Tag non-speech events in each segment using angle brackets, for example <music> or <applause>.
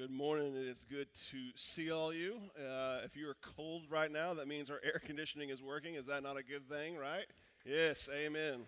good morning. And It is good to see all you. Uh, if you are cold right now, that means our air conditioning is working. Is that not a good thing, right? Yes, amen.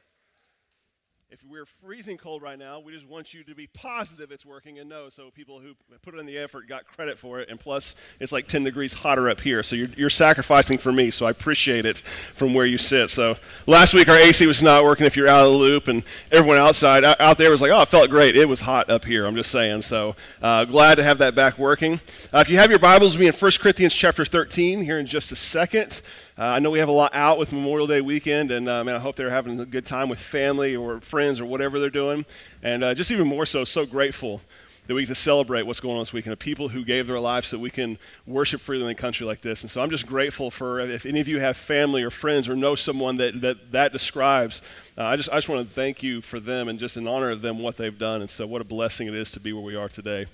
If we're freezing cold right now, we just want you to be positive it's working and know. So people who put in the effort got credit for it. And plus, it's like 10 degrees hotter up here. So you're, you're sacrificing for me. So I appreciate it from where you sit. So last week our AC was not working if you're out of the loop. And everyone outside out there was like, oh, it felt great. It was hot up here. I'm just saying. So uh, glad to have that back working. Uh, if you have your Bibles, we'll be in 1 Corinthians chapter 13 here in just a second. Uh, I know we have a lot out with Memorial Day weekend, and uh, man, I hope they're having a good time with family or friends or whatever they're doing. And uh, just even more so, so grateful that we get to celebrate what's going on this weekend of people who gave their lives so we can worship freely in a country like this. And so I'm just grateful for if any of you have family or friends or know someone that that, that describes, uh, I, just, I just want to thank you for them and just in honor of them what they've done. And so what a blessing it is to be where we are today.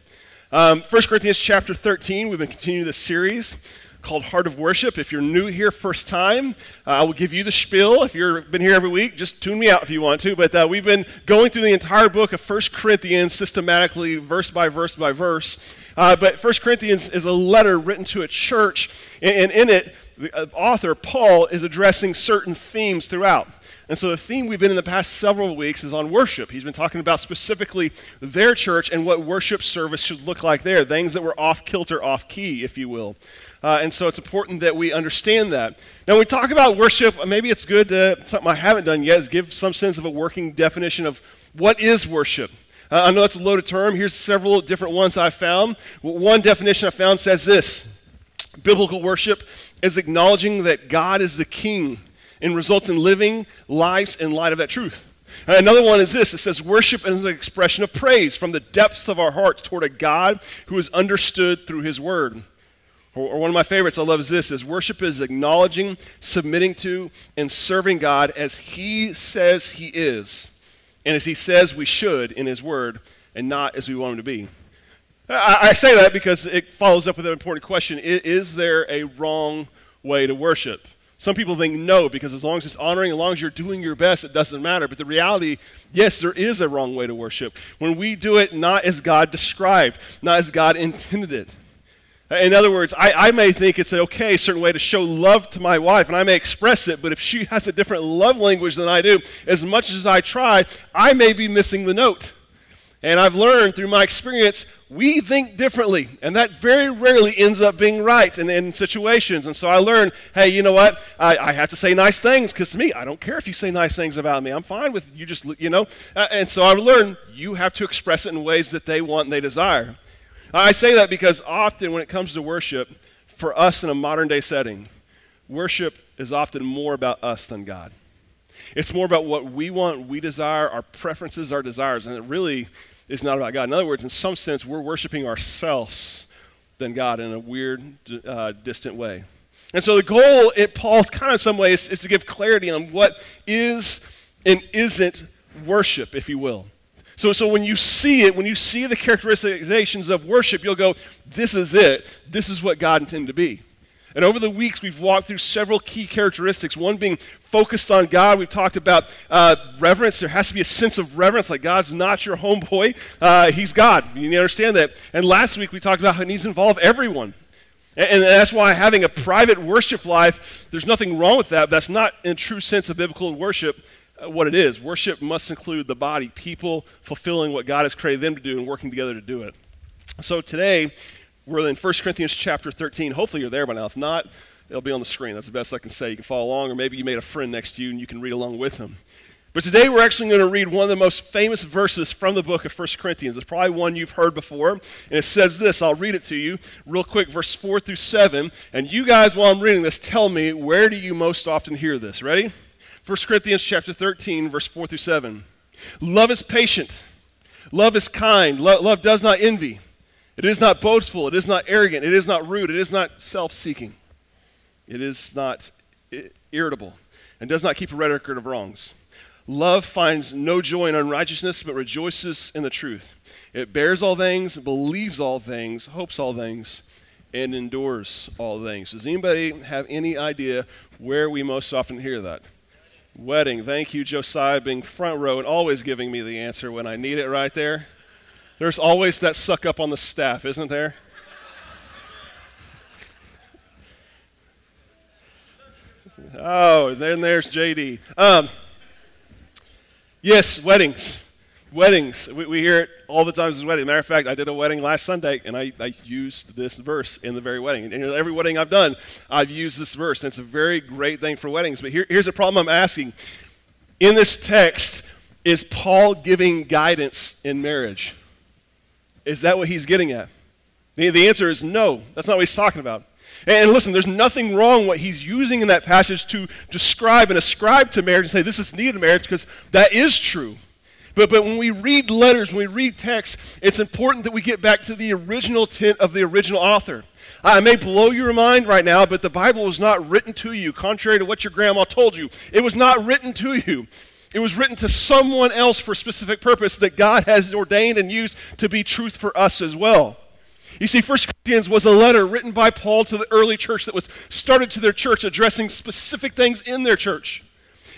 Um, 1 Corinthians chapter 13, we've been continuing this series called Heart of Worship. If you're new here, first time, uh, I will give you the spiel. If you've been here every week, just tune me out if you want to. But uh, we've been going through the entire book of First Corinthians systematically, verse by verse by verse. Uh, but First Corinthians is a letter written to a church, and, and in it, the uh, author, Paul, is addressing certain themes throughout. And so the theme we've been in the past several weeks is on worship. He's been talking about specifically their church and what worship service should look like there, things that were off kilter, off key, if you will. Uh, and so it's important that we understand that. Now, when we talk about worship, maybe it's good to, something I haven't done yet, is give some sense of a working definition of what is worship. Uh, I know that's a loaded term. Here's several different ones I found. One definition I found says this Biblical worship is acknowledging that God is the king and results in living lives in light of that truth. Another one is this it says, Worship is an expression of praise from the depths of our hearts toward a God who is understood through his word. Or, or one of my favorites I love is this is worship is acknowledging, submitting to, and serving God as he says he is, and as he says we should in his word, and not as we want him to be. I, say that because it follows up with an important question is there a wrong way to worship? Some people think no, because as long as it's honoring, as long as you're doing your best, it doesn't matter. But the reality, yes, there is a wrong way to worship. When we do it not as God described, not as God intended it. In other words, I, I may think it's an okay certain way to show love to my wife, and I may express it, but if she has a different love language than I do, as much as I try, I may be missing the note. And I've learned through my experience, we think differently, and that very rarely ends up being right in, in situations. And so I learned, hey, you know what? I, I have to say nice things because to me, I don't care if you say nice things about me. I'm fine with you just, you know. Uh, and so I learned you have to express it in ways that they want and they desire. I say that because often when it comes to worship, for us in a modern day setting, worship is often more about us than God. It's more about what we want, we desire, our preferences, our desires, and it really is not about God. In other words, in some sense, we're worshiping ourselves than God in a weird, uh, distant way. And so the goal in Paul's kind of some ways is to give clarity on what is and isn't worship, if you will. So, so when you see it, when you see the characterizations of worship, you'll go, this is it. This is what God intended to be. And over the weeks, we've walked through several key characteristics. One being focused on God. We've talked about uh, reverence. There has to be a sense of reverence, like God's not your homeboy. Uh, he's God. You need to understand that. And last week, we talked about how it needs to involve everyone. And, and that's why having a private worship life, there's nothing wrong with that. That's not in true sense of biblical worship. Uh, what it is. Worship must include the body, people fulfilling what God has created them to do and working together to do it. So today, we're in 1 Corinthians chapter 13. Hopefully you're there by now. If not, it'll be on the screen. That's the best I can say. You can follow along, or maybe you made a friend next to you and you can read along with them. But today we're actually going to read one of the most famous verses from the book of 1 Corinthians. It's probably one you've heard before. And it says this I'll read it to you real quick, verse 4 through 7. And you guys, while I'm reading this, tell me where do you most often hear this? Ready? 1 Corinthians chapter 13, verse 4 through 7. Love is patient. Love is kind. Lo- love does not envy. It is not boastful. It is not arrogant. It is not rude. It is not self seeking. It is not irritable and does not keep a record of wrongs. Love finds no joy in unrighteousness, but rejoices in the truth. It bears all things, believes all things, hopes all things, and endures all things. Does anybody have any idea where we most often hear that? Wedding. Thank you, Josiah, being front row and always giving me the answer when I need it right there. There's always that suck up on the staff, isn't there? Oh, then there's JD. Um, yes, weddings. Weddings. We, we, hear it all the time as wedding. Matter of fact, I did a wedding last Sunday, and I, I used this verse in the very wedding. And, every wedding I've done, I've used this verse. And it's a very great thing for weddings. But here, here's a problem I'm asking. In this text, is Paul giving guidance in marriage? Is that what he's getting at? The, answer is no. That's not what he's talking about. And listen, there's nothing wrong what he's using in that passage to describe and ascribe to marriage and say this is needed in marriage because that is true. But, but when we read letters, when we read texts, it's important that we get back to the original intent of the original author. I may blow your mind right now, but the Bible was not written to you, contrary to what your grandma told you. It was not written to you. It was written to someone else for a specific purpose that God has ordained and used to be truth for us as well. You see, 1 Corinthians was a letter written by Paul to the early church that was started to their church addressing specific things in their church.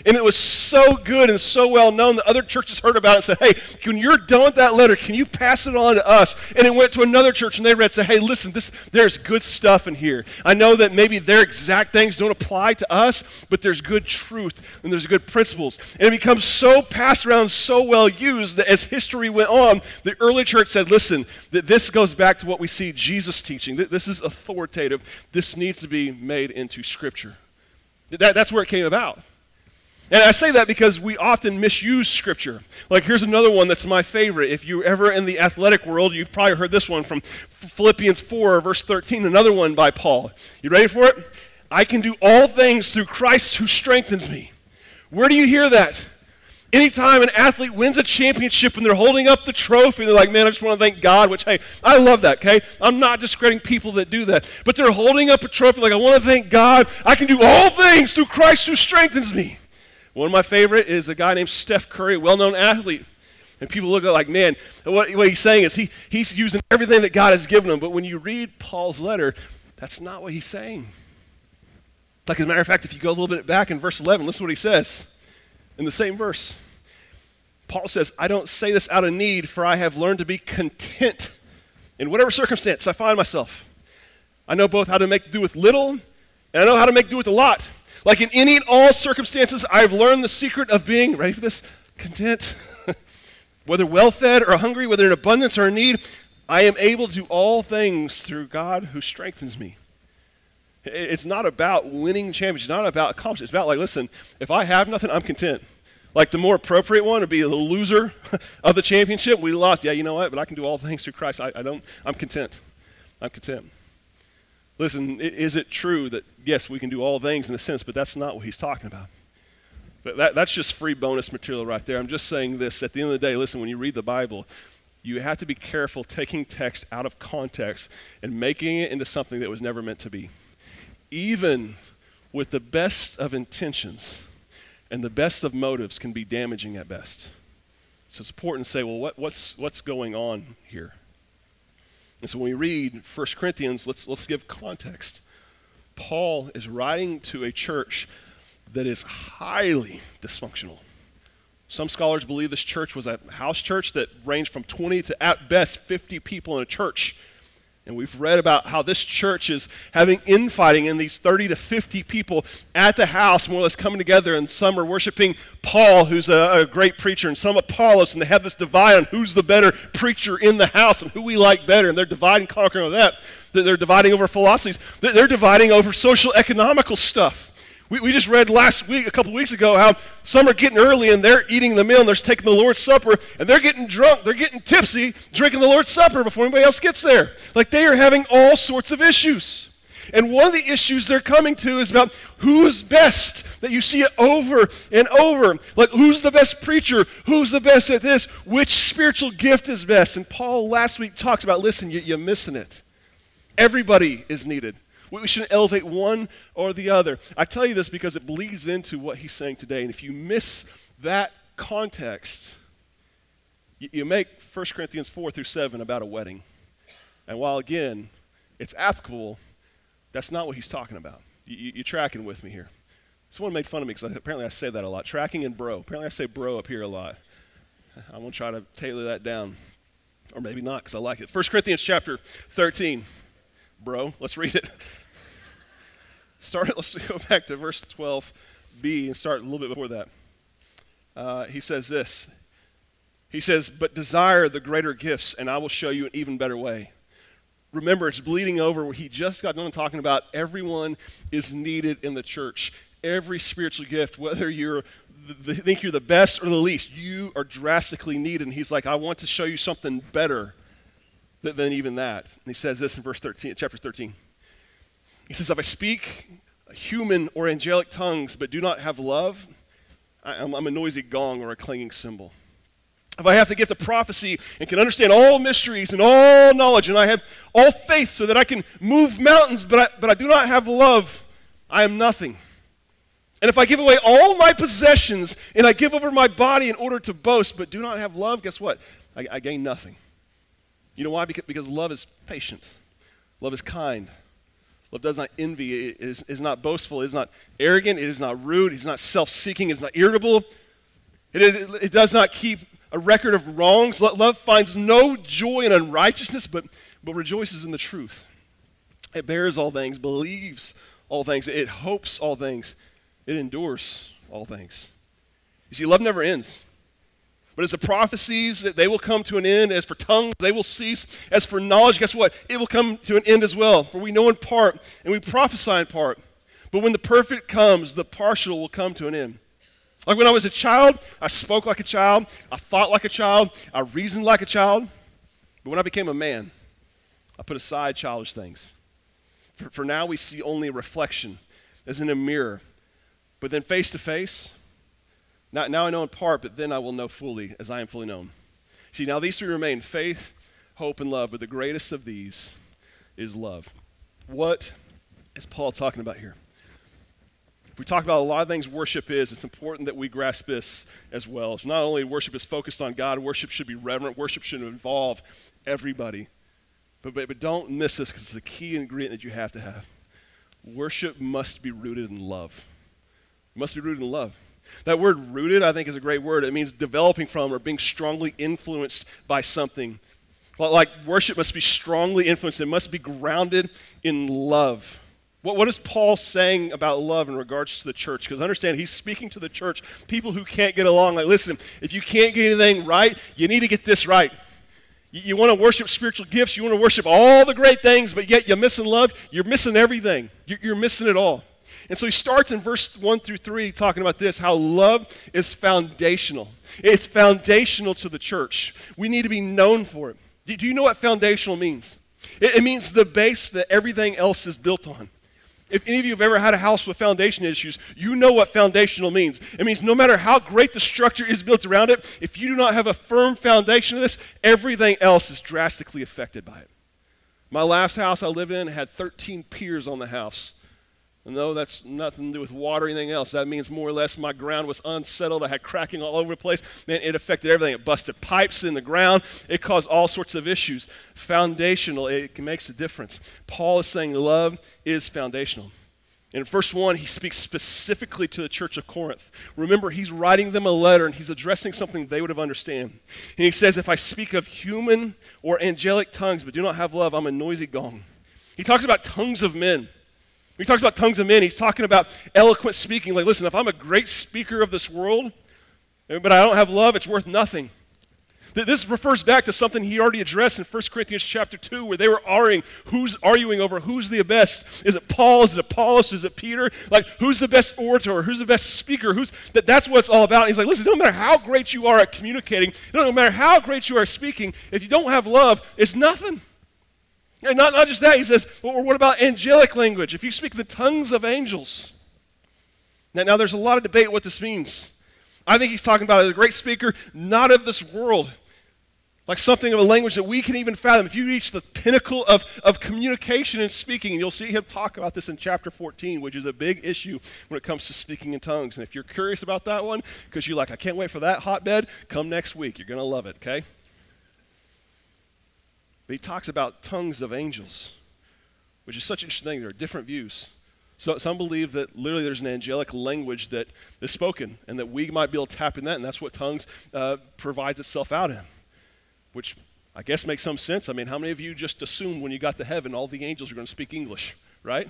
And it was so good and so well known that other churches heard about it and said, hey, when you're done with that letter, can you pass it on to us? And it went to another church and they read and said, hey, listen, this, there's good stuff in here. I know that maybe their exact things don't apply to us, but there's good truth and there's good principles. And it becomes so passed around, so well used that as history went on, the early church said, listen, that this goes back to what we see Jesus teaching. This is authoritative. This needs to be made into Scripture. That, that's where it came about. And I say that because we often misuse Scripture. Like, here's another one that's my favorite. If you're ever in the athletic world, you've probably heard this one from Philippians 4, verse 13, another one by Paul. You ready for it? I can do all things through Christ who strengthens me. Where do you hear that? Anytime an athlete wins a championship and they're holding up the trophy, they're like, man, I just want to thank God, which, hey, I love that, okay? I'm not discrediting people that do that. But they're holding up a trophy like, I want to thank God. I can do all things through Christ who strengthens me. One of my favorite is a guy named Steph Curry, well-known athlete. And people look at like, man, what, what he's saying is he, he's using everything that God has given him. But when you read Paul's letter, that's not what he's saying. Like, as a matter of fact, if you go a little bit back in verse 11, listen to what he says in the same verse. Paul says, I don't say this out of need, for I have learned to be content in whatever circumstance I find myself. I know both how to make do with little, and I know how to make do with a lot. Like in any and all circumstances, I've learned the secret of being, ready for this? Content. <laughs> whether well fed or hungry, whether in abundance or in need, I am able to do all things through God who strengthens me. It's not about winning champions. It's not about accomplishment. It's about, like, listen, if I have nothing, I'm content. Like, the more appropriate one would be the loser <laughs> of the championship. We lost. Yeah, you know what? But I can do all things through Christ. I, I don't, I'm content. I'm content. Listen, is it true that, yes, we can do all things in a sense, but that's not what he's talking about. But that, that's just free bonus material right there. I'm just saying this. At the end of the day, listen, when you read the Bible, you have to be careful taking text out of context and making it into something that was never meant to be. Even with the best of intentions and the best of motives can be damaging at best. So it's important to say, well, what, what's, what's going on here? And so when we read 1 Corinthians, let's, let's give context. Paul is writing to a church that is highly dysfunctional. Some scholars believe this church was a house church that ranged from 20 to at best 50 people in a church. And we've read about how this church is having infighting in these 30 to 50 people at the house, more or less coming together, and some are worshiping Paul, who's a, a, great preacher, and some Apollos, and they have this divide on who's the better preacher in the house and who we like better, and they're dividing, conquering over that. They're dividing over philosophies. They're dividing over social economical stuff. We, we just read last week, a couple weeks ago, how some are getting early and they're eating the meal and they're taking the Lord's Supper and they're getting drunk, they're getting tipsy, drinking the Lord's Supper before anybody else gets there. Like they are having all sorts of issues. And one of the issues they're coming to is about who's best. That you see it over and over. Like, who's the best preacher? Who's the best at this? Which spiritual gift is best? And Paul last week talks about listen, you, are missing it. Everybody is needed. We shouldn't elevate one or the other. I tell you this because it bleeds into what he's saying today. And if you miss that context, you, make 1 Corinthians 4 through 7 about a wedding. And while, again, it's applicable, that's not what he's talking about. You, are tracking with me here. Someone made fun of me because apparently I say that a lot. Tracking and bro. Apparently I say bro up here a lot. I'm going to try to tailor that down. Or maybe not, because I like it. 1 Corinthians chapter 13. Bro, let's read it. Start it, <laughs> let's go back to verse 12b and start a little bit before that. Uh, he says this. He says, But desire the greater gifts, and I will show you an even better way. Remember, it's bleeding over where he just got done talking about everyone is needed in the church. Every spiritual gift, whether the, think you're the best or the least, you are drastically needed. And he's like, I want to show you something better than, even that. And he says this in verse 13, chapter 13. He says, If I speak human or angelic tongues but do not have love, I'm, I'm a noisy gong or a clanging cymbal. If I have the gift of prophecy and can understand all mysteries and all knowledge, and I have all faith so that I can move mountains, but I, but I do not have love, I am nothing. And if I give away all my possessions and I give over my body in order to boast, but do not have love, guess what? I, I gain nothing. You know why? Because, because love is patient, love is kind. Love does not envy, it is, is not boastful, it is not arrogant, it is not rude, it is not self seeking, it is not irritable. It, it, it does not keep a record of wrongs. Love finds no joy in unrighteousness, but, but rejoices in the truth. It bears all things, believes all things, it hopes all things, it endures all things. You see, love never ends. But as the prophecies, they will come to an end. As for tongues, they will cease. As for knowledge, guess what? It will come to an end as well. For we know in part, and we prophesy in part. But when the perfect comes, the partial will come to an end. Like when I was a child, I spoke like a child, I thought like a child, I reasoned like a child. But when I became a man, I put aside childish things. For, for now, we see only a reflection as in a mirror. But then face to face, now, now I know in part, but then I will know fully as I am fully known. See, now these three remain faith, hope, and love, but the greatest of these is love. What is Paul talking about here? If we talk about a lot of things worship is, it's important that we grasp this as well. So not only worship is focused on God, worship should be reverent, worship should involve everybody. But, but, but don't miss this because it's the key ingredient that you have to have. Worship must be rooted in love. It must be rooted in love. That word rooted, I think, is a great word. It means developing from or being strongly influenced by something. Like worship must be strongly influenced, it must be grounded in love. What, what is Paul saying about love in regards to the church? Because understand, he's speaking to the church, people who can't get along. Like, listen, if you can't get anything right, you need to get this right. You, you want to worship spiritual gifts, you want to worship all the great things, but yet you're missing love, you're missing everything. You're, you're missing it all. And so he starts in verse 1 through 3 talking about this how love is foundational. It's foundational to the church. We need to be known for it. Do you know what foundational means? It, means the base that everything else is built on. If any of you have ever had a house with foundation issues, you know what foundational means. It means no matter how great the structure is built around it, if you do not have a firm foundation of this, everything else is drastically affected by it. My last house I lived in had 13 piers on the house. No, that's nothing to do with water or anything else. That means more or less my ground was unsettled. I had cracking all over the place. Man, it affected everything. It busted pipes in the ground. It caused all sorts of issues. Foundational, it makes a difference. Paul is saying love is foundational. In verse 1, he speaks specifically to the church of Corinth. Remember, he's writing them a letter and he's addressing something they would have understand. And he says, If I speak of human or angelic tongues but do not have love, I'm a noisy gong. He talks about tongues of men. When he talks about tongues of men, he's talking about eloquent speaking. Like, listen, if I'm a great speaker of this world, eh, but I don't have love, it's worth nothing. This refers back to something he already addressed in 1 Corinthians chapter 2, where they were arguing who's arguing over who's the best. Is it Paul? Is it Apollos? Is it Peter? Like, who's the best orator? Who's the best speaker? Who's that, that's what it's all about. And he's like, listen, no matter how great you are at communicating, no matter how great you are speaking, if you don't have love, it's nothing. And not, not just that, he says, well, what about angelic language? If you speak the tongues of angels. Now, now, there's a lot of debate what this means. I think he's talking about a great speaker, not of this world. Like something of a language that we can even fathom. If you reach the pinnacle of, of communication and speaking, and you'll see him talk about this in chapter 14, which is a big issue when it comes to speaking in tongues. And if you're curious about that one, because you're like, I can't wait for that hotbed, come next week. You're going to love it, okay? But he talks about tongues of angels, which is such an interesting thing. There are different views. So some believe that literally there's an angelic language that is spoken and that we might be able to tap in that, and that's what tongues uh, provides itself out in, which I guess makes some sense. I mean, how many of you just assumed when you got to heaven all the angels are going to speak English, right?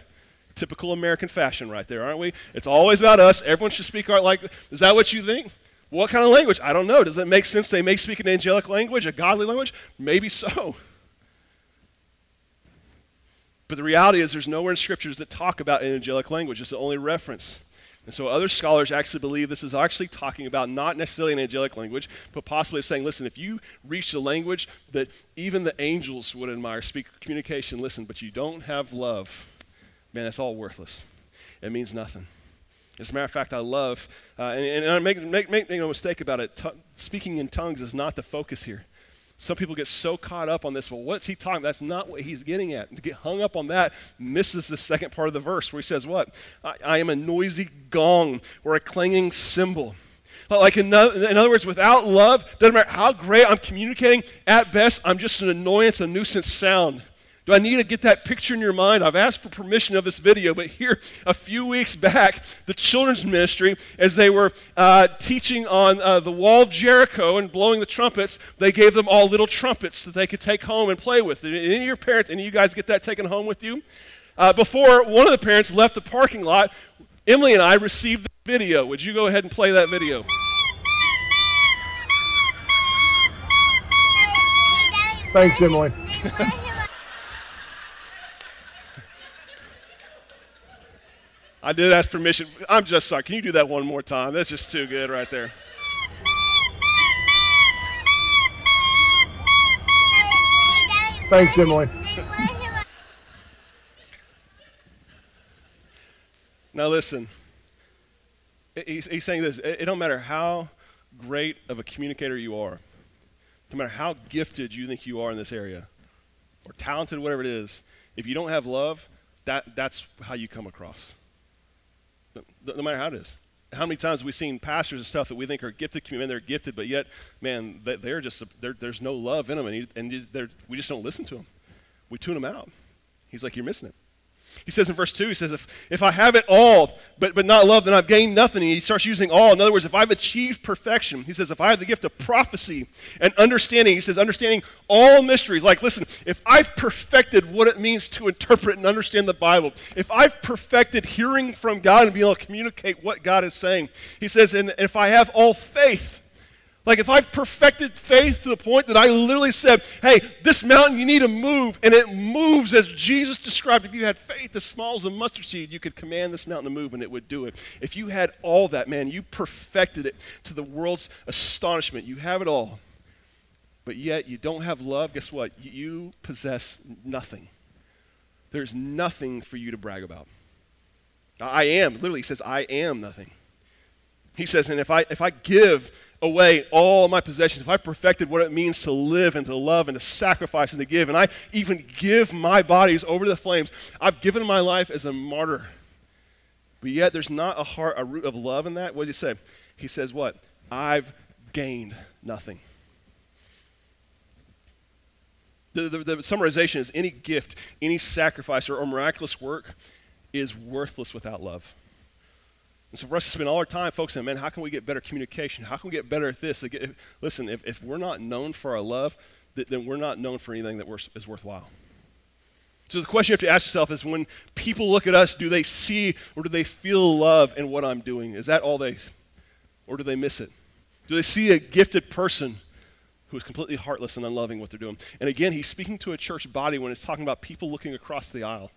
Typical American fashion right there, aren't we? It's always about us. Everyone should speak art like Is that what you think? What kind of language? I don't know. Does it make sense they may speak an angelic language, a godly language? Maybe so. <laughs> But the reality is there's nowhere in scriptures that talk about an angelic language. It's the only reference. And so other scholars actually believe this is actually talking about not necessarily an angelic language, but possibly saying, listen, if you reach the language that even the angels would admire, speak communication, listen, but you don't have love, man, that's all worthless. It means nothing. As a matter of fact, I love, uh, and, and I make, make, make no mistake about it, t- speaking in tongues is not the focus here. Some people get so caught up on this. Well, what's he talking? That's not what he's getting at. To get hung up on that misses the second part of the verse where he says, What? I, I am a noisy gong or a clanging cymbal. Like, in, in other words, without love, doesn't matter how great I'm communicating, at best, I'm just an annoyance, a nuisance sound. Do I need to get that picture in your mind? I've asked for permission of this video, but here, a few weeks back, the children's ministry, as they were uh, teaching on uh, the wall of Jericho and blowing the trumpets, they gave them all little trumpets that they could take home and play with. Did any of your parents, any of you guys get that taken home with you? Uh, before one of the parents left the parking lot, Emily and I received the video. Would you go ahead and play that video? Thanks, Emily. <laughs> I did ask permission. I'm just sorry. Can you do that one more time? That's just too good right there. Thanks, Emily. now listen. He's, he's saying this. It, it don't matter how great of a communicator you are, no matter how gifted you think you are in this area, or talented, whatever it is, if you don't have love, that, that's how you come across no matter how it is. How many times have we seen pastors and stuff that we think are gifted, man, they're gifted, but yet, man, they're just, they're, there's no love in them, and, and we just don't listen to them. We tune them out. He's like, you're missing it. He says in verse 2, he says, if, if I have it all, but, but not love, then I've gained nothing. And he starts using all. In other words, if I've achieved perfection, he says, if I have the gift of prophecy and understanding, he says, understanding all mysteries. Like, listen, if I've perfected what it means to interpret and understand the Bible, if I've perfected hearing from God and being able to communicate what God is saying, he says, and if I have all faith, like if I've perfected faith to the point that I literally said, hey, this mountain you need to move, and it moves as Jesus described. If you had faith as small as a mustard seed, you could command this mountain to move and it would do it. If you had all that, man, you perfected it to the world's astonishment. You have it all. But yet you don't have love, guess what? You possess nothing. There's nothing for you to brag about. I am, literally, he says, I am nothing. He says, and if I if I give away all my possessions, if I perfected what it means to live and to love and to sacrifice and to give, and I even give my bodies over to the flames, I've given my life as a martyr. But yet there's not a heart, a root of love in that. What does he say? He says, What? I've gained nothing. The, the, the summarization is any gift, any sacrifice, or, or miraculous work is worthless without love. And so for us to spend all our time focusing on, man, how can we get better communication? How can we get better at this? Listen, if, if we're not known for our love, then we're not known for anything that is worthwhile. So the question you have to ask yourself is when people look at us, do they see or do they feel love in what I'm doing? Is that all they, or do they miss it? Do they see a gifted person who is completely heartless and unloving what they're doing? And again, he's speaking to a church body when it's talking about people looking across the aisle.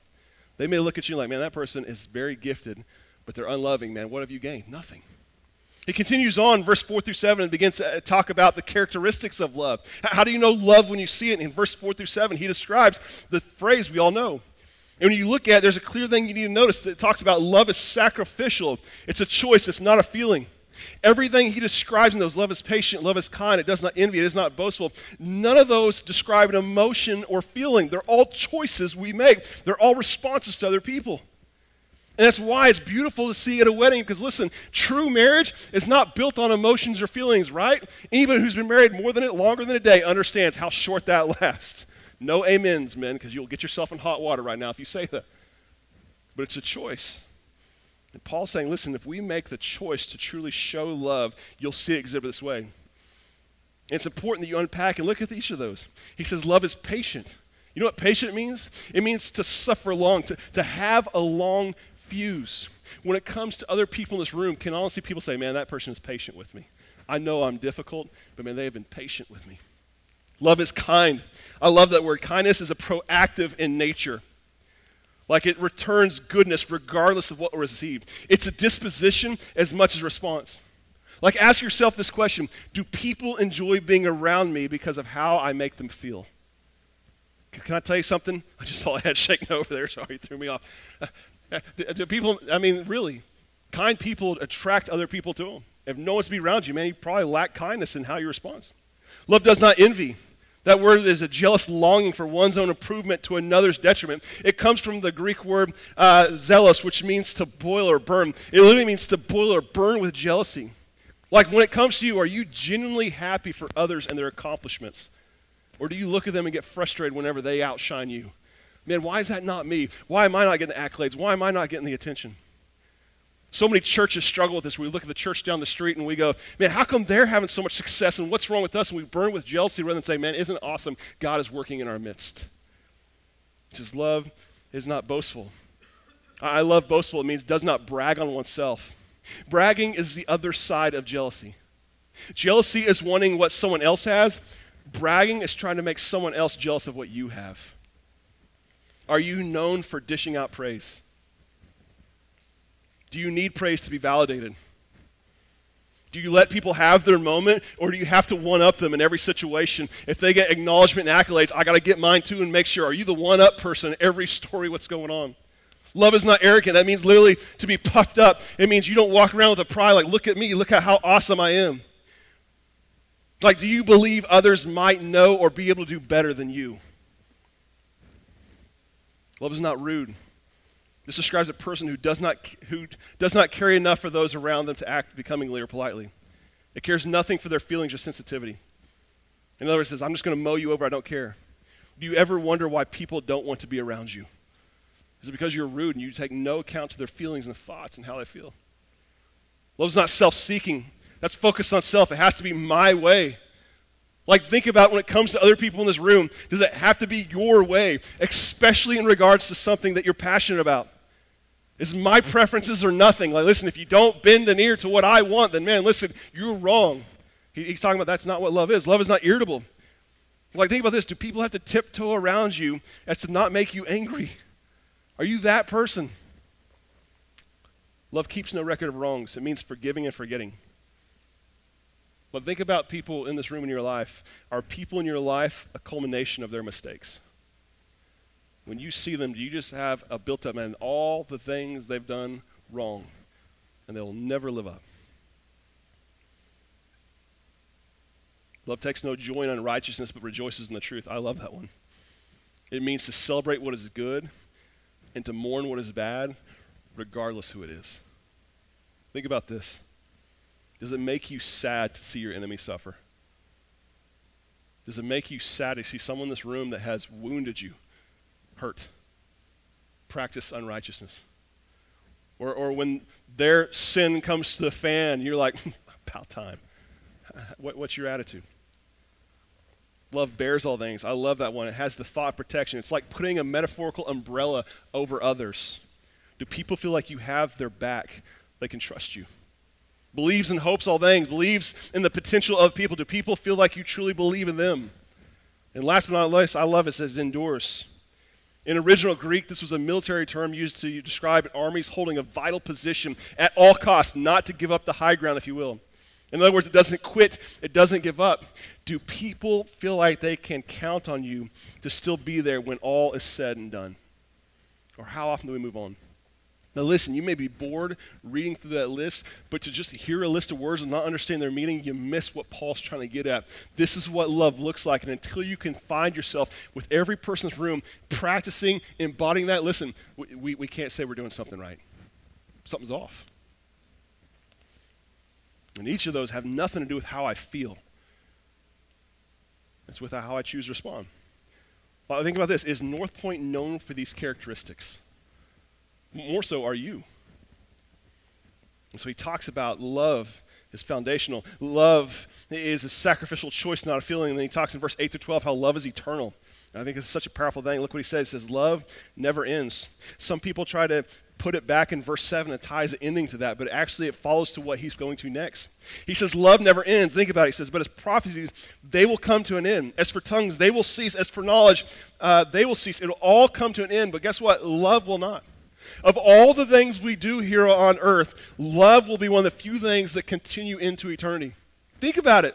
They may look at you like, man, that person is very gifted, but they're unloving, man. What have you gained? Nothing. He continues on, verse 4 through 7, and begins to uh, talk about the characteristics of love. How do you know love when you see it? In verse 4 through 7, he describes the phrase we all know. And when you look at it, there's a clear thing you need to notice. It talks about love is sacrificial, it's a choice, it's not a feeling. Everything he describes in those love is patient, love is kind, it does not envy, it is not boastful. None of those describe an emotion or feeling. They're all choices we make, they're all responses to other people. And that's why it's beautiful to see at a wedding because listen, true marriage is not built on emotions or feelings, right? Anybody who's been married more than it longer than a day understands how short that <laughs> lasts. No amens, men, because you'll get yourself in hot water right now if you say that. But it's a choice. And Paul's saying, listen, if we make the choice to truly show love, you'll see it exhibit this way. And it's important that you unpack and look at each of those. He says, Love is patient. You know what patient means? It means to suffer long, to, to have a long When it comes to other people in this room, can honestly people say, Man, that person is patient with me? I know I'm difficult, but man, they have been patient with me. Love is kind. I love that word. Kindness is a proactive in nature. Like it returns goodness regardless of what was received. It's a disposition as much as response. Like ask yourself this question Do people enjoy being around me because of how I make them feel? Can I tell you something? I just saw a head shaking <laughs> over there. Sorry, threw me off. <laughs> Do people, I mean, really, kind people attract other people to them. If no one's to be around you, man, you probably lack kindness in how you respond. Love does not envy. That word is a jealous longing for one's own improvement to another's detriment. It comes from the Greek word uh, zealous, which means to boil or burn. It literally means to boil or burn with jealousy. Like when it comes to you, are you genuinely happy for others and their accomplishments? Or do you look at them and get frustrated whenever they outshine you? Man, why is that not me? Why am I not getting the accolades? Why am I not getting the attention? So many churches struggle with this. We look at the church down the street and we go, man, how come they're having so much success and what's wrong with us? And we burn with jealousy rather than say, man, isn't it awesome? God is working in our midst. Just love is not boastful. I love boastful. It means does not brag on oneself. Bragging is the other side of jealousy. Jealousy is wanting what someone else has. Bragging is trying to make someone else jealous of what you have. Are you known for dishing out praise? Do you need praise to be validated? Do you let people have their moment, or do you have to one up them in every situation? If they get acknowledgement and accolades, I got to get mine too and make sure. Are you the one up person in every story? What's going on? Love is not arrogant. That means literally to be puffed up. It means you don't walk around with a pride like, look at me, look at how awesome I am. Like, do you believe others might know or be able to do better than you? Love is not rude. This describes a person who does not, who does not carry enough for those around them to act becomingly or politely. It cares nothing for their feelings or sensitivity. In other words, says, I'm just going to mow you over, I don't care. Do you ever wonder why people don't want to be around you? Is it because you're rude and you take no account to their feelings and thoughts and how they feel? Love's not self seeking, that's focused on self. It has to be my way. Like, think about when it comes to other people in this room, does it have to be your way, especially in regards to something that you're passionate about? Is my preferences or nothing? Like, listen, if you don't bend an ear to what I want, then man, listen, you're wrong. He, he's talking about that's not what love is. Love is not irritable. Like, think about this do people have to tiptoe around you as to not make you angry? Are you that person? Love keeps no record of wrongs, it means forgiving and forgetting. But think about people in this room in your life. Are people in your life a culmination of their mistakes? when you see them, do you just have a built up man, all the things they've done wrong, and they'll never live up? Love takes no joy in unrighteousness, but rejoices in the truth. I love that one. It means to celebrate what is good and to mourn what is bad, regardless who it is. Think about this. Does it make you sad to see your enemy suffer? Does it make you sad to see someone in this room that has wounded you? hurt, practice unrighteousness. Or, or when their sin comes to the fan, you're like, <laughs> about time. <laughs> What, what's your attitude? Love bears all things. I love that one. It has the thought protection. It's like putting a metaphorical umbrella over others. Do people feel like you have their back? They can trust you. Believes and hopes all things. Believes in the potential of people. Do people feel like you truly believe in them? And last but not least, I love it, says endures. In original Greek, this was a military term used to describe armies holding a vital position at all costs, not to give up the high ground, if you will. In other words, it doesn't quit, it doesn't give up. Do people feel like they can count on you to still be there when all is said and done? Or how often do we move on? Now, listen, you may be bored reading through that list, but to just hear a list of words and not understand their meaning, you miss what Paul's trying to get at. This is what love looks like. And until you can find yourself with every person's room practicing, embodying that, listen, we, we, we can't say we're doing something right. Something's off. And each of those have nothing to do with how I feel, it's with how I choose to respond. Well, think about this Is North Point known for these characteristics? More so are you. And so he talks about love is foundational. Love is a sacrificial choice, not a feeling. And then he talks in verse 8 to 12 how love is eternal. And I think it's such a powerful thing. Look what he says. He says, Love never ends. Some people try to put it back in verse 7 and ties an ending to that, but actually it follows to what he's going to next. He says, Love never ends. Think about it. He says, But as prophecies, they will come to an end. As for tongues, they will cease. As for knowledge, uh, they will cease. It'll all come to an end. But guess what? Love will not. Of all the things we do here on earth, love will be one of the few things that continue into eternity. Think about it.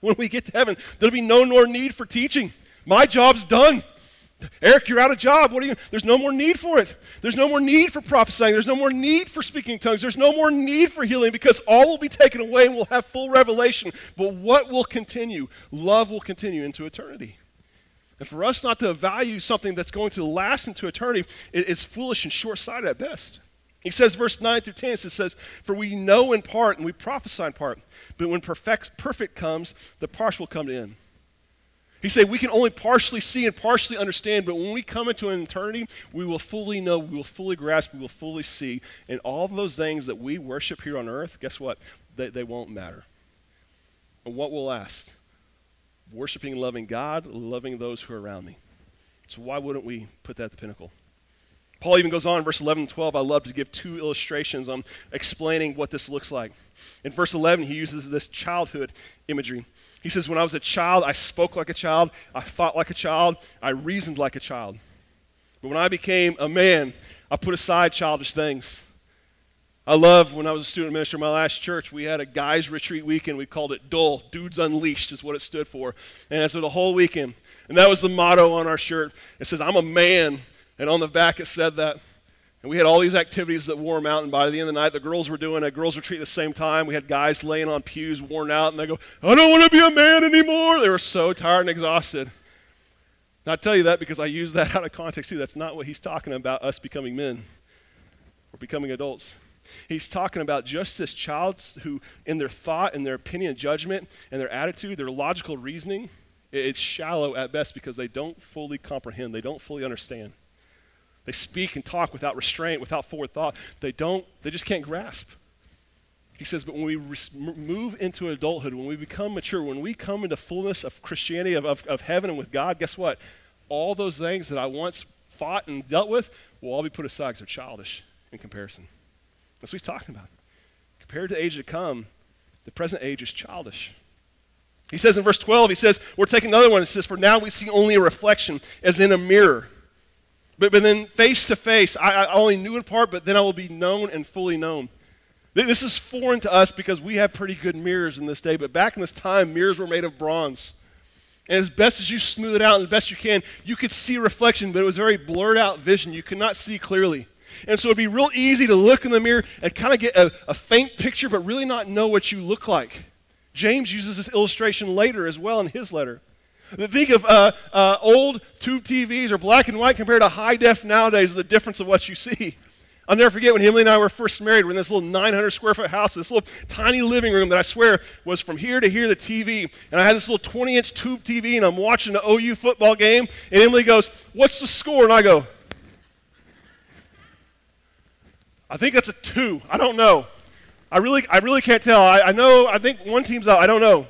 When we get to heaven, there'll be no more need for teaching. My job's done. Eric, you're out of job. What are you? There's no more need for it. There's no more need for prophesying. There's no more need for speaking tongues. There's no more need for healing because all will be taken away and we'll have full revelation. But what will continue? Love will continue into eternity. And for us not to value something that's going to last into eternity is foolish and short sighted at best. He says, verse 9 through 10, it says, For we know in part and we prophesy in part, but when perfect, perfect comes, the partial will come to end. He said, We can only partially see and partially understand, but when we come into an eternity, we will fully know, we will fully grasp, we will fully see. And all those things that we worship here on earth, guess what? They, they won't matter. And what will last? Worshiping and loving God, loving those who are around me. So why wouldn't we put that at the pinnacle? Paul even goes on verse 11 and 12. I love to give two illustrations on explaining what this looks like. In verse 11, he uses this childhood imagery. He says, When I was a child, I spoke like a child, I thought like a child, I reasoned like a child. But when I became a man, I put aside childish things. I love when I was a student minister in my last church, we had a guys' retreat weekend. We called it DULL, Dudes Unleashed, is what it stood for. And so the whole weekend. And that was the motto on our shirt. It says, I'm a man. And on the back it said that. And we had all these activities that wore them out. And by the end of the night, the girls were doing a girls' retreat at the same time. We had guys laying on pews, worn out. And they go, I don't want to be a man anymore. They were so tired and exhausted. And I tell you that because I use that <laughs> out of context too. That's not what he's talking about, us becoming men or becoming adults. He's talking about just this child who, in their thought and their opinion, judgment, and their attitude, their logical reasoning, it's shallow at best because they don't fully comprehend, they don't fully understand. They speak and talk without restraint, without forward thought. They don't, they just can't grasp. He says, but when we move into adulthood, when we become mature, when we come into fullness of Christianity, of, of, of heaven and with God, guess what? All those things that I once fought and dealt with will all be put aside because they're childish in comparison. That's what he's talking about. Compared to the age to come, the present age is childish. He says in verse 12, he says, we're taking another one. It says, For now we see only a reflection as in a mirror. But, but then face to face, I, I only knew in part, but then I will be known and fully known. This is foreign to us because we have pretty good mirrors in this day, but back in this time, mirrors were made of bronze. And as best as you smooth it out and the best you can, you could see reflection, but it was very blurred out vision. You could not see clearly. And so it'd be real easy to look in the mirror and kind of get a, a faint picture, but really not know what you look like. James uses this illustration later as well in his letter. Think of uh, uh, old tube TVs or black and white compared to high def nowadays, the difference of what you see. I'll never forget when Emily and I were first married. We're in this little 900 square foot house, this little tiny living room that I swear was from here to here the TV. And I had this little 20 inch tube TV, and I'm watching the OU football game. And Emily goes, What's the score? And I go, I think that's a two. I don't know. I really, I really can't tell. I, I know, I think one team's out. I don't know.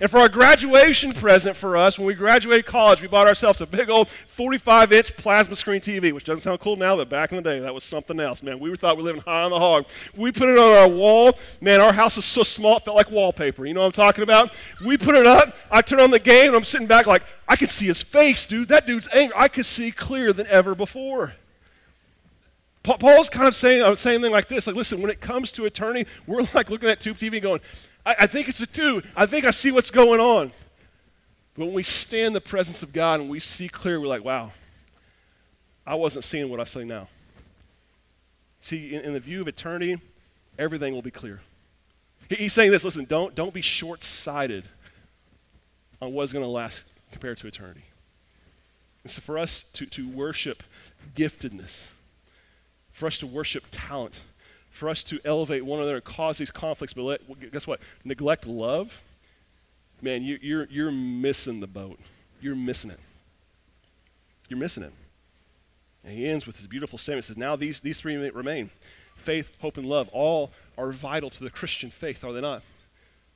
And for our graduation present for us, when we graduated college, we bought ourselves a big old 45 inch plasma screen TV, which doesn't sound cool now, but back in the day, that was something else, man. We thought we were living high on the hog. We put it on our wall. Man, our house is so small, it felt like wallpaper. You know what I'm talking about? We put it up. I turn on the game, and I'm sitting back like, I can see his face, dude. That dude's angry. I could see clearer than ever before. Paul's kind of saying, uh, saying thing like this, like, listen, when it comes to eternity, we're <laughs> like looking at tube TV going, I, I think it's a two. I think I see what's going on. But when we stand in the presence of God and we see clear, we're like, wow, I wasn't seeing what I see now. See, in, in the view of eternity, everything will be clear. He, he's saying this, listen, don't, don't be short-sighted on what's going to last compared to eternity. And so for us to, to worship giftedness, for us to worship talent, for us to elevate one another and cause these conflicts, but let, guess what? Neglect love, man, you, you're, you're missing the boat. You're missing it. You're missing it. And he ends with this beautiful statement. Says, Now these, these three remain faith, hope, and love all are vital to the Christian faith, are they not?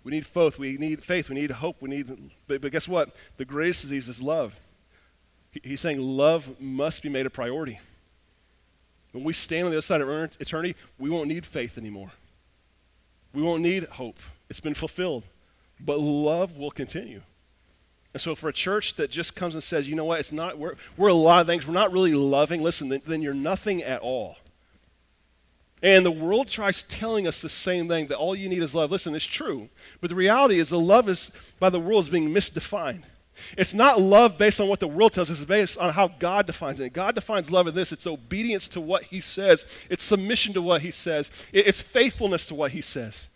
We need faith, we need faith, we need hope, we need, but, but guess what? The greatest of these is love. He, he's saying love must be made a priority. When we stand on the other side of eternity, we won't need faith anymore. We won't need hope. It's been fulfilled. But love will continue. And so, for a church that just comes and says, you know what, it's not, we're, we're a lot of things, we're not really loving, listen, then, then you're nothing at all. And the world tries telling us the same thing that all you need is love. Listen, it's true. But the reality is, the love is, by the world, is being misdefined. It's not love based on what the world tells us, it's based on how God defines it. God defines love in this it's obedience to what He says, it's submission to what He says, it's faithfulness to what He says.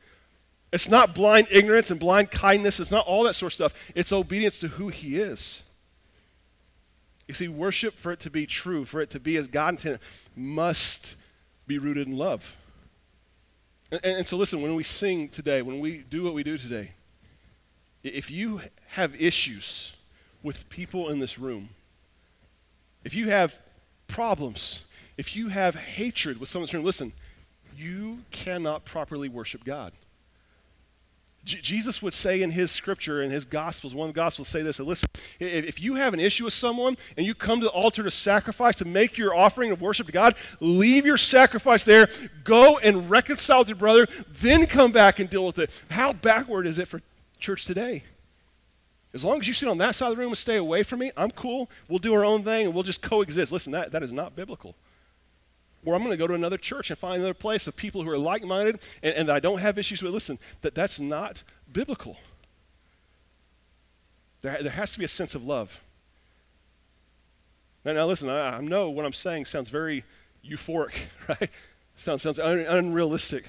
It's not blind ignorance and blind kindness. It's not all that sort of stuff. It's obedience to who He is. You see, worship, for it to be true, for it to be as God intended, must be rooted in love. And, and, and so, listen, when we sing today, when we do what we do today, if you have issues with people in this room, if you have problems, if you have hatred with someone in this room, listen, you cannot properly worship God. J- Jesus would say in his scripture, in his gospels, one of the gospels say this, listen, if you have an issue with someone and you come to the altar to sacrifice, to make your offering of worship to God, leave your sacrifice there, go and reconcile with your brother, then come back and deal with it. How backward is it for church today? As long as you sit on that side of the room and stay away from me, I'm cool. We'll do our own thing and we'll just coexist. Listen, that, that is not biblical. Or I'm going to go to another church and find another place of people who are like minded and, and that I don't have issues with. Listen, that, that's not biblical. There, there has to be a sense of love. Now, now listen, I, I know what I'm saying sounds very euphoric, <laughs> right? Sounds, sounds un, unrealistic.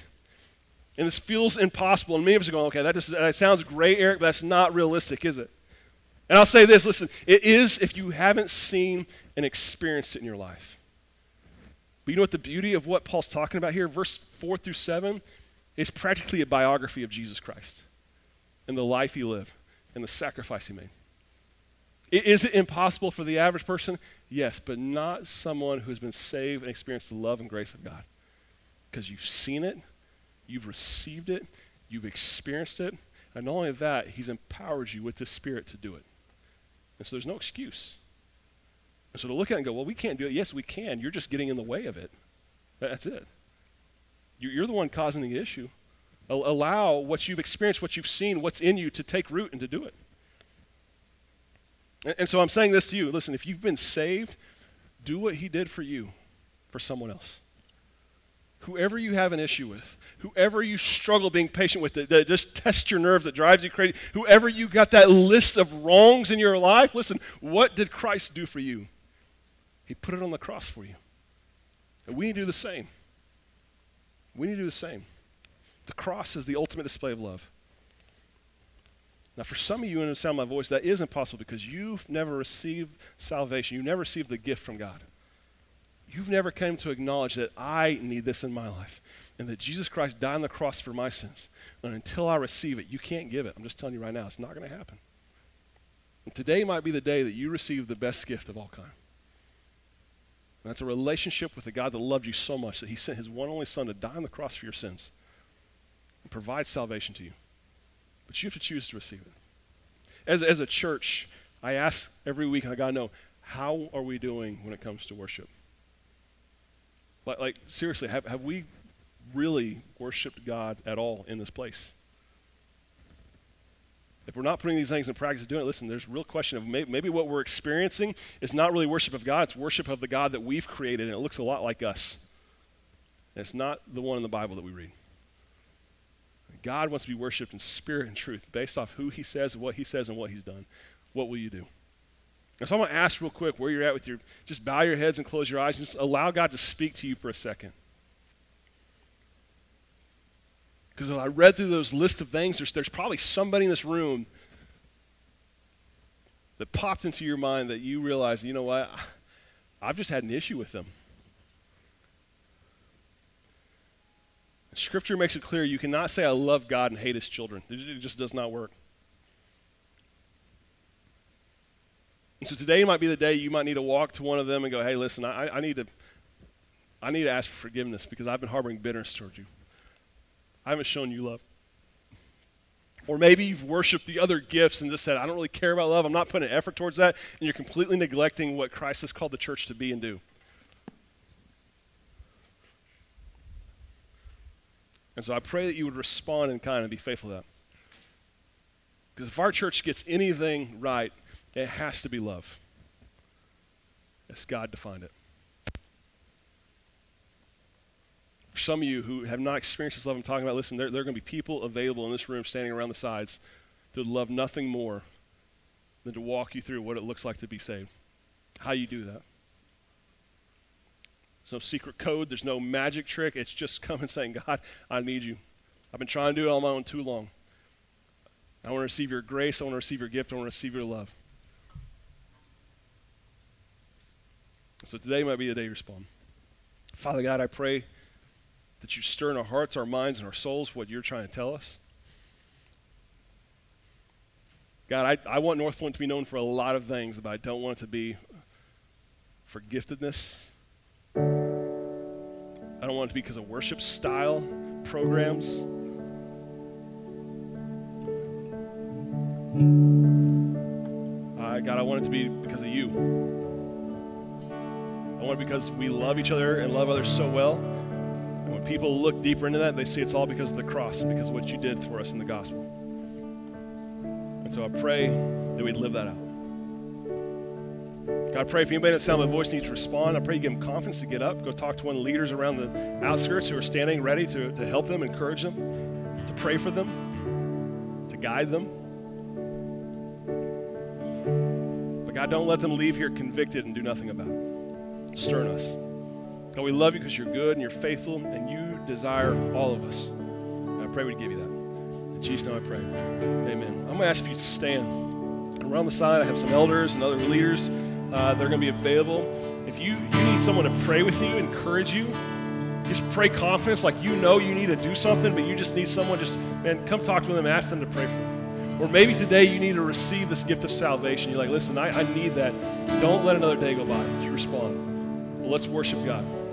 And this feels impossible. And many of us are going, okay, that, just, that sounds great, Eric, but that's not realistic, is it? And I'll say this listen, it is if you haven't seen and experienced it in your life. But you know what the beauty of what Paul's talking about here, verse 4 through 7, is practically a biography of Jesus Christ and the life he lived and the sacrifice he made. Is it impossible for the average person? Yes, but not someone who has been saved and experienced the love and grace of God. Because you've seen it, you've received it, you've experienced it, and not only that, he's empowered you with the Spirit to do it. And so there's no excuse. And so to look at it and go, well, we can't do it. Yes, we can. You're just getting in the way of it. That's it. You're the one causing the issue. Allow what you've experienced, what you've seen, what's in you to take root and to do it. And so I'm saying this to you. Listen, if you've been saved, do what he did for you for someone else. Whoever you have an issue with, whoever you struggle being patient with, that, that just tests your nerves, that drives you crazy, whoever you got that list of wrongs in your life, listen, what did Christ do for you? He put it on the cross for you. And we need to do the same. We need to do the same. The cross is the ultimate display of love. Now, for some of you in the sound of my voice, that is impossible because you've never received salvation. You've never received the gift from God. You've never come to acknowledge that I need this in my life and that Jesus Christ died on the cross for my sins. And until I receive it, you can't give it. I'm just telling you right now, it's not going to happen. And today might be the day that you receive the best gift of all kind. And that's a relationship with a God that loved you so much that he sent his one only son to die on the cross for your sins and provide salvation to you. But you have to choose to receive it. As, as a church, I ask every week, and I got to know, how are we doing when it comes to worship? Like, like seriously, have, have we really worshiped God at all in this place? If we're not putting these things in practice doing it, listen, there's a real question of maybe, maybe what we're experiencing is not really worship of God, it's worship of the God that we've created, and it looks a lot like us. And it's not the one in the Bible that we read. God wants to be worshiped in spirit and truth based off who he says, what he says, and what he's done. What will you do? So I'm going to ask real quick where you're at with your, just bow your heads and close your eyes and just allow God to speak to you for a second. Because I read through those list of things, there's, there's probably somebody in this room that popped into your mind that you realize, you know what, I've just had an issue with them. Scripture makes it clear you cannot say, I love God and hate his children. It just does not work. So today might be the day you might need to walk to one of them and go, hey, listen, I, I need to I need to ask for forgiveness because I've been harboring bitterness towards you. I haven't shown you love. Or maybe you've worshiped the other gifts and just said, I don't really care about love. I'm not putting an effort towards that. And you're completely neglecting what Christ has called the church to be and do. And so I pray that you would respond in kind and be faithful to that. Because if our church gets anything right, it has to be love. As God defined it. For some of you who have not experienced this love I'm talking about, listen, there, there are going to be people available in this room standing around the sides that love nothing more than to walk you through what it looks like to be saved. How you do that. There's no secret code. There's no magic trick. It's just <laughs> coming saying, God, I need you. I've been trying to do it on my own too long. I want to receive your grace. I want to receive your gift. I want to receive your love. So today might be the day you respond. Father God, I pray that you stir in our hearts, our minds, and our souls what you're trying to tell us. God, I, I want North Point to be known for a lot of things, but I don't want it to be for giftedness. I don't want it to be because of worship style, programs. Uh, God, I want it to be because of you. Want because we love each other and love others so well. And when people look deeper into that, they see it's all because of the cross because of what you did for us in the gospel. And so I pray that we'd live that out. God, I pray for anybody that sound my voice needs to respond, I pray you give them confidence to get up, go talk to one of the leaders around the outskirts who are standing ready to, to help them, encourage them, to pray for them, to guide them. But God, don't let them leave here convicted and do nothing about it. Stir in us. God, we love you because you're good and you're faithful and you desire all of us. And I pray we'd give you that. In Jesus' name I pray. Amen. I'm going to ask if you to stand. Around the side, I have some elders and other leaders uh, that are going to be available. If you, you need someone to pray with you, encourage you, just pray confidence like you know you need to do something, but you just need someone, just, man, come talk to them, ask them to pray for you. Or maybe today you need to receive this gift of salvation. You're like, listen, I, I need that. Don't let another day go by. You respond? Let's worship God.